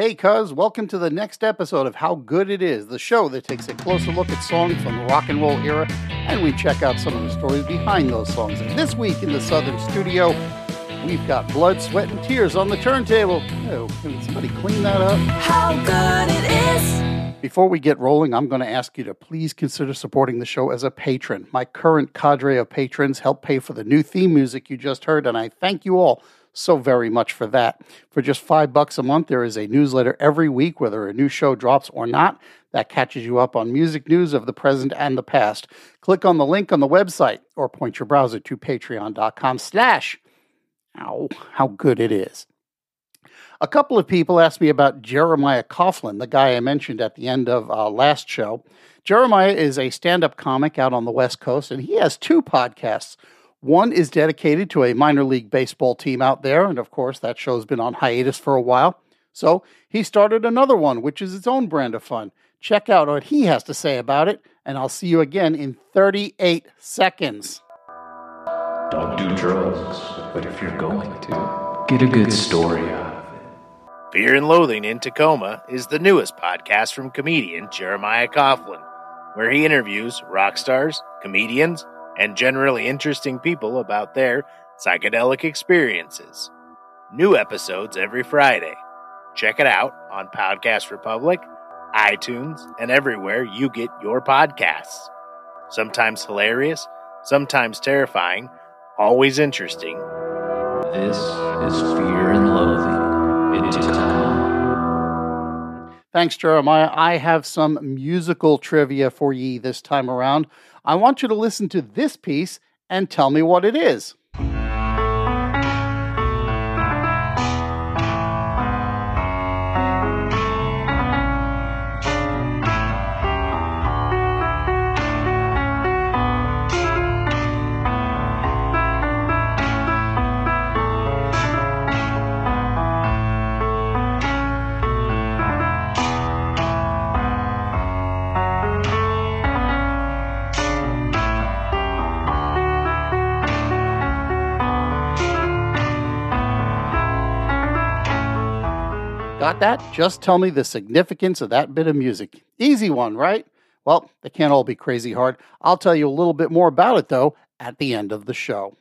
Hey, cuz, welcome to the next episode of How Good It Is, the show that takes a closer look at songs from the rock and roll era and we check out some of the stories behind those songs. And this week in the Southern Studio, we've got blood, sweat, and tears on the turntable. Oh, can somebody clean that up? How good it is. Before we get rolling, I'm going to ask you to please consider supporting the show as a patron. My current cadre of patrons help pay for the new theme music you just heard, and I thank you all so very much for that. For just five bucks a month, there is a newsletter every week, whether a new show drops or not, that catches you up on music news of the present and the past. Click on the link on the website or point your browser to patreon.com slash ow, how good it is. A couple of people asked me about Jeremiah Coughlin, the guy I mentioned at the end of uh, last show. Jeremiah is a stand up comic out on the West Coast, and he has two podcasts. One is dedicated to a minor league baseball team out there, and of course, that show's been on hiatus for a while. So he started another one, which is its own brand of fun. Check out what he has to say about it, and I'll see you again in 38 seconds. Don't do drugs, but if you're going to, get a good story out of it. Fear and Loathing in Tacoma is the newest podcast from comedian Jeremiah Coughlin, where he interviews rock stars, comedians, and generally interesting people about their psychedelic experiences. New episodes every Friday. Check it out on Podcast Republic, iTunes, and everywhere you get your podcasts. Sometimes hilarious, sometimes terrifying, always interesting. This is Fear and Loathing in Tacoma. Thanks, Jeremiah. I have some musical trivia for ye this time around. I want you to listen to this piece and tell me what it is. Got that? Just tell me the significance of that bit of music. Easy one, right? Well, they can't all be crazy hard. I'll tell you a little bit more about it, though, at the end of the show.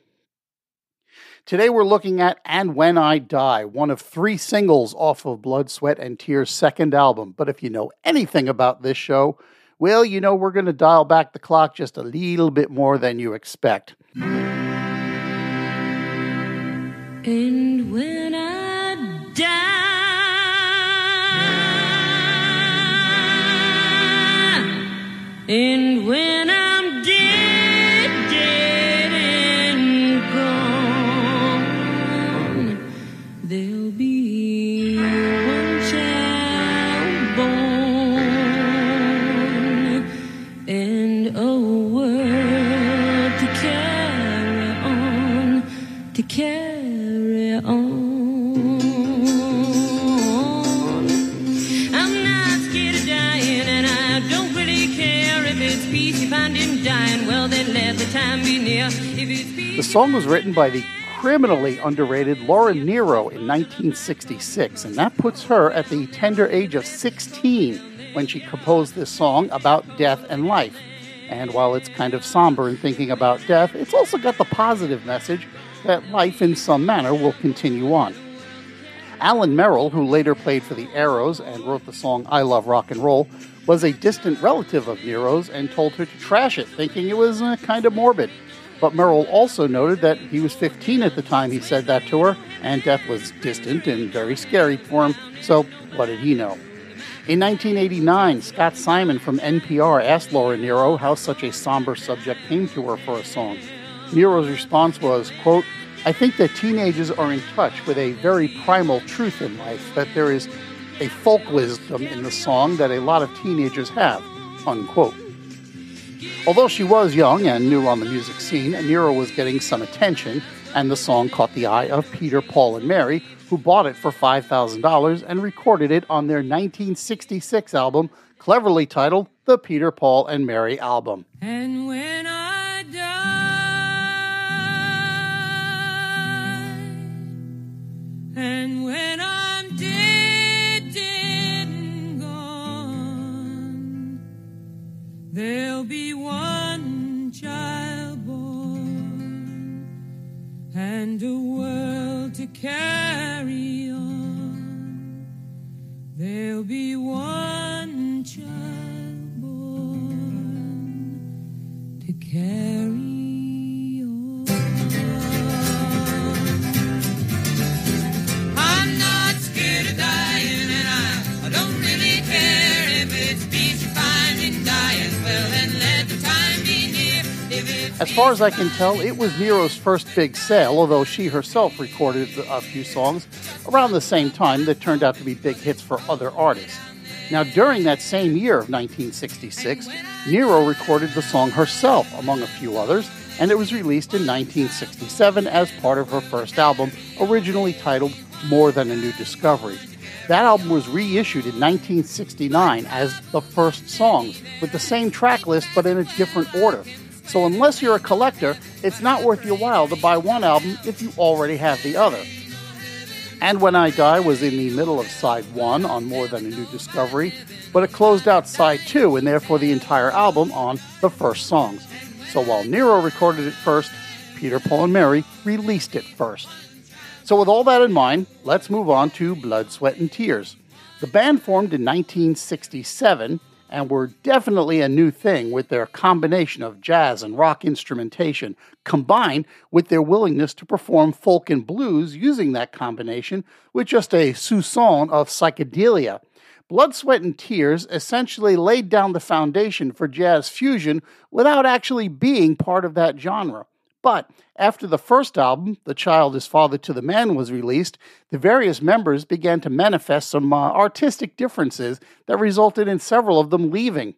Today we're looking at And When I Die, one of three singles off of Blood, Sweat, and Tears' second album. But if you know anything about this show, well, you know we're going to dial back the clock just a little bit more than you expect. And when I'm dead, dead and gone, there'll be one child born and a world to carry on, to carry on. The song was written by the criminally underrated Laura Nyro in 1966, and that puts her at the tender age of 16 when she composed this song about death and life. And while it's kind of somber in thinking about death, it's also got the positive message that life in some manner will continue on. Alan Merrill, who later played for the Arrows and wrote the song I Love Rock and Roll, was a distant relative of Nyro's and told her to trash it, thinking it was uh, kind of morbid. But Merrill also noted that he was 15 at the time he said that to her, and death was distant and very scary for him, so what did he know? In 1989, Scott Simon from NPR asked Laura Nyro how such a somber subject came to her for a song. Nyro's response was, quote, I think that teenagers are in touch with a very primal truth in life, that there is a folk wisdom in the song that a lot of teenagers have, unquote. Although she was young and new on the music scene, Nyro was getting some attention, and the song caught the eye of Peter, Paul, and Mary, who bought it for $5,000 and recorded it on their 1966 album, cleverly titled The Peter, Paul, and Mary Album. And when I die, and when there'll be one child born and a world to carry on. There'll be one child born to carry far as I can tell, it was Nyro's first big sale, although she herself recorded a few songs around the same time that turned out to be big hits for other artists. Now, during that same year of 1966, Nyro recorded the song herself, among a few others, and it was released in 1967 as part of her first album, originally titled More Than a New Discovery. That album was reissued in 1969 as the first songs, with the same track list but in a different order. So, unless you're a collector, it's not worth your while to buy one album if you already have the other. And When I Die was in the middle of side one on More Than a New Discovery, but it closed out side two and therefore the entire album on the first songs. So while Nyro recorded it first, Peter, Paul, and Mary released it first. So, with all that in mind, let's move on to Blood, Sweat, and Tears. The band formed in 1967 and were definitely a new thing with their combination of jazz and rock instrumentation, combined with their willingness to perform folk and blues using that combination with just a soupçon of psychedelia. Blood, Sweat, and Tears essentially laid down the foundation for jazz fusion without actually being part of that genre. But after the first album, The Child is Father to the Man, was released, the various members began to manifest some uh, artistic differences that resulted in several of them leaving.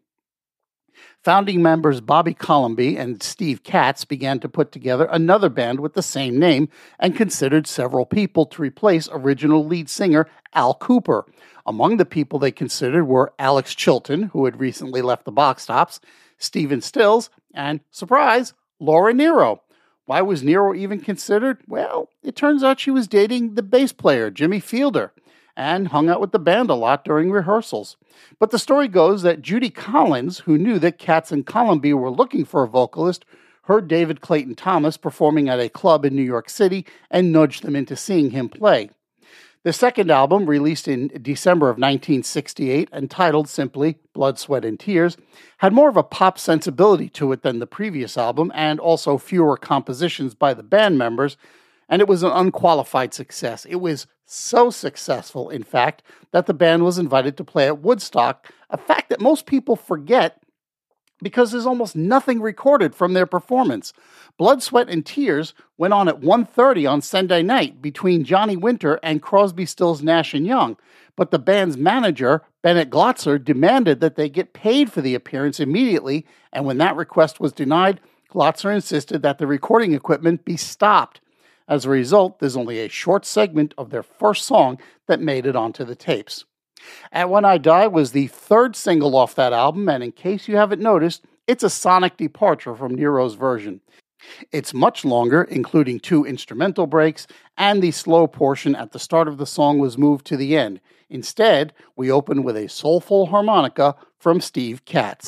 Founding members Bobby Colomby and Steve Katz began to put together another band with the same name and considered several people to replace original lead singer Al Kooper. Among the people they considered were Alex Chilton, who had recently left the box tops, Stephen Stills, and, surprise, Laura Nyro. Why was Nyro even considered? Well, it turns out she was dating the bass player, Jimmy Fielder, and hung out with the band a lot during rehearsals. But the story goes that Judy Collins, who knew that Katz and Colomby were looking for a vocalist, heard David Clayton Thomas performing at a club in New York City and nudged them into seeing him play. The second album, released in December of 1968 entitled simply Blood, Sweat, and Tears, had more of a pop sensibility to it than the previous album and also fewer compositions by the band members, and it was an unqualified success. It was so successful, in fact, that the band was invited to play at Woodstock, a fact that most people forget because there's almost nothing recorded from their performance. Blood, Sweat, and Tears went on at 1.30 on Sunday night between Johnny Winter and Crosby, Stills, Nash & Young, but the band's manager, Bennett Glotzer, demanded that they get paid for the appearance immediately, and when that request was denied, Glotzer insisted that the recording equipment be stopped. As a result, there's only a short segment of their first song that made it onto the tapes. And When I Die was the third single off that album, and in case you haven't noticed, it's a sonic departure from Nyro's version. It's much longer, including two instrumental breaks, and the slow portion at the start of the song was moved to the end. Instead, we open with a soulful harmonica from Steve Katz.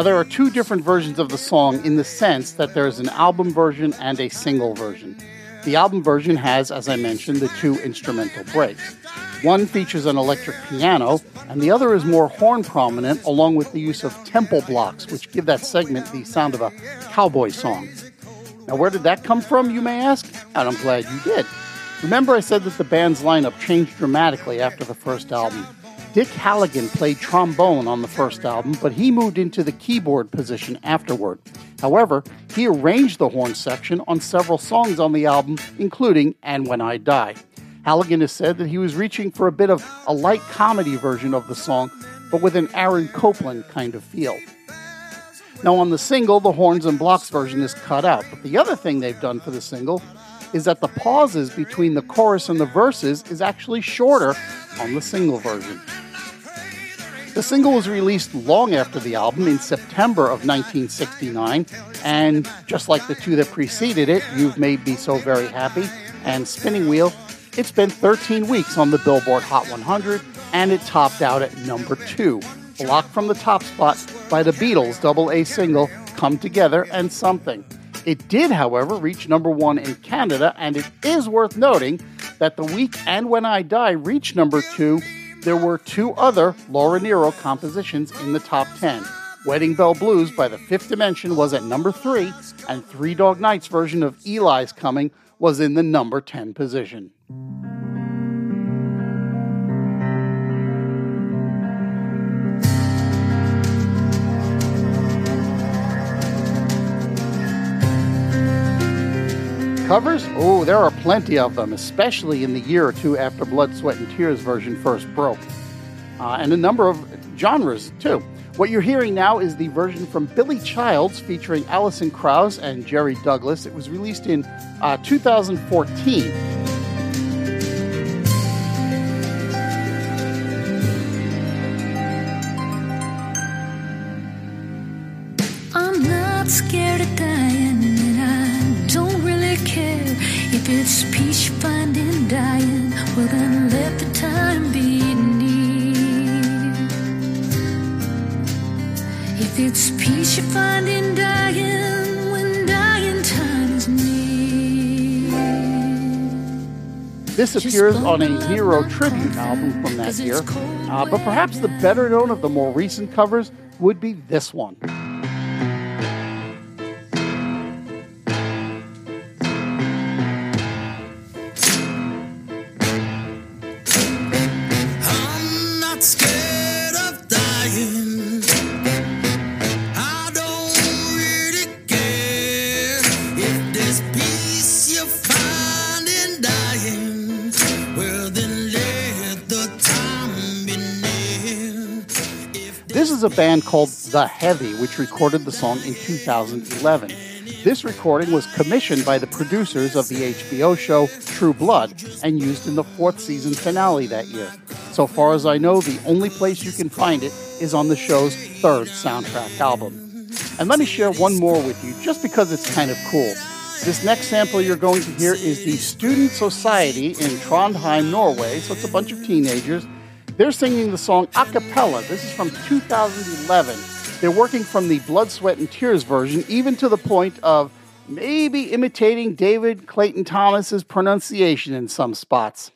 Now, there are two different versions of the song in the sense that there is an album version and a single version. The album version has, as I mentioned, the two instrumental breaks. One features an electric piano, and the other is more horn prominent, along with the use of temple blocks, which give that segment the sound of a cowboy song. Now, where did that come from, you may ask? And I'm glad you did. Remember, I said that the band's lineup changed dramatically after the first album. Dick Halligan played trombone on the first album, but he moved into the keyboard position afterward. However, he arranged the horn section on several songs on the album, including And When I Die. Halligan has said that he was reaching for a bit of a light comedy version of the song, but with an Aaron Copland kind of feel. Now, on the single, the horns and blocks version is cut out, but the other thing they've done for the single is that the pauses between the chorus and the verses is actually shorter on the single version. The single was released long after the album in September of 1969, and just like the two that preceded it, You've Made Me So Very Happy and Spinning Wheel, it spent 13 weeks on the Billboard Hot 100 and it topped out at number two, blocked from the top spot by the Beatles' double A single Come Together and Something. It did, however, reach number one in Canada, and it is worth noting that the week And When I Die reached number two, there were two other Laura Nyro compositions in the top 10. Wedding Bell Blues by the Fifth Dimension was at number three, and Three Dog Night's version of Eli's Coming was in the number 10 position. Covers? Oh, there are plenty of them, especially in the year or two after Blood, Sweat, and Tears version first broke. Uh, and a number of genres, too. What you're hearing now is the version from Billy Childs featuring Alison Krauss and Jerry Douglas. It was released in uh, 2014. It's you find in dying, when dying time is near. This appears on a Nyro tribute album from that year, uh, but perhaps the better known of the more recent covers would be this one. This is a band called The Heavy, which recorded the song in 2011. This recording was commissioned by the producers of the HBO show True Blood and used in the fourth season finale that year. So far as I know, the only place you can find it is on the show's third soundtrack album. And let me share one more with you just because it's kind of cool. This next sample you're going to hear is the Student Society in Trondheim, Norway. So it's a bunch of teenagers. They're singing the song a cappella. This is from 2011. They're working from the Blood, Sweat, and Tears version, even to the point of maybe imitating David Clayton Thomas's pronunciation in some spots.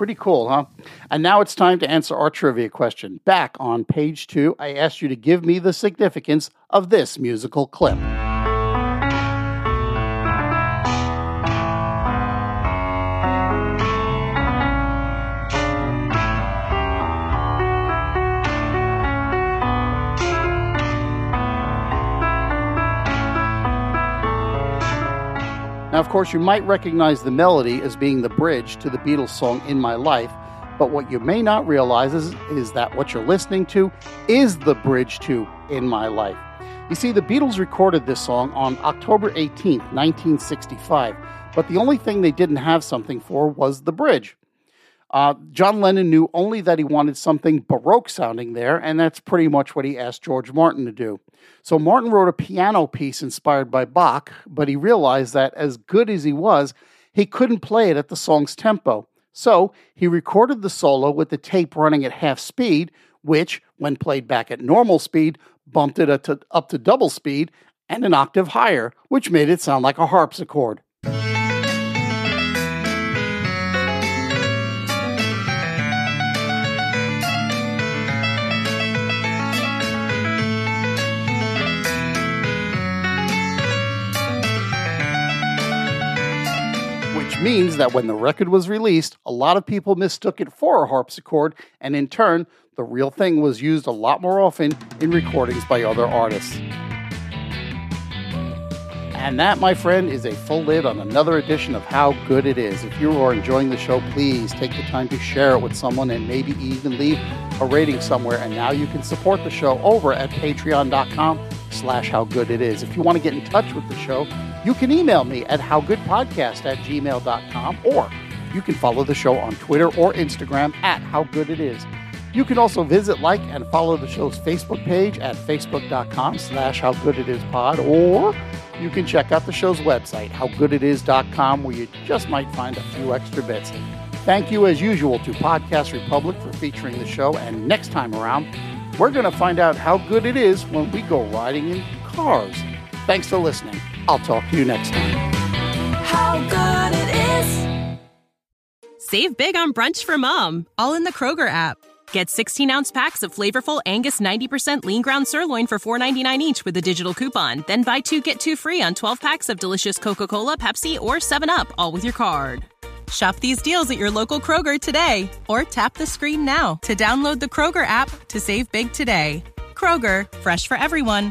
Pretty cool, huh? And now it's time to answer our trivia question. Back on page two, I asked you to give me the significance of this musical clip. Now, of course, you might recognize the melody as being the bridge to the Beatles song In My Life, but what you may not realize is, is that what you're listening to is the bridge to In My Life. You see, the Beatles recorded this song on October 18th, 1965, but the only thing they didn't have something for was the bridge. Uh, John Lennon knew only that he wanted something Baroque sounding there, and that's pretty much what he asked George Martin to do. So Martin wrote a piano piece inspired by Bach, but he realized that as good as he was, he couldn't play it at the song's tempo. So he recorded the solo with the tape running at half speed, which, when played back at normal speed, bumped it up to, up to double speed and an octave higher, which made it sound like a harpsichord. Means that when the record was released, a lot of people mistook it for a harpsichord, and in turn, the real thing was used a lot more often in recordings by other artists. And that, my friend, is a full lid on another edition of How Good It Is. If you are enjoying the show, please take the time to share it with someone and maybe even leave a rating somewhere. And now you can support the show over at patreon.com slash how good it is. If you want to get in touch with the show, you can email me at howgoodpodcast at gmail.com or you can follow the show on Twitter or Instagram at howgooditis. You can also visit, like, and follow the show's Facebook page at facebook.com slash howgooditispod or you can check out the show's website, howgooditis.com, where you just might find a few extra bits. Thank you, as usual, to Podcast Republic for featuring the show. And next time around, we're going to find out how good it is when we go riding in cars. Thanks for listening. I'll talk to you next time. How good it is. Save big on brunch for mom, all in the Kroger app. Get 16 ounce packs of flavorful Angus 90% lean ground sirloin for $4.99 each with a digital coupon. Then buy two get two free on 12 packs of delicious Coca Cola, Pepsi, or 7UP, all with your card. Shop these deals at your local Kroger today or tap the screen now to download the Kroger app to save big today. Kroger, fresh for everyone.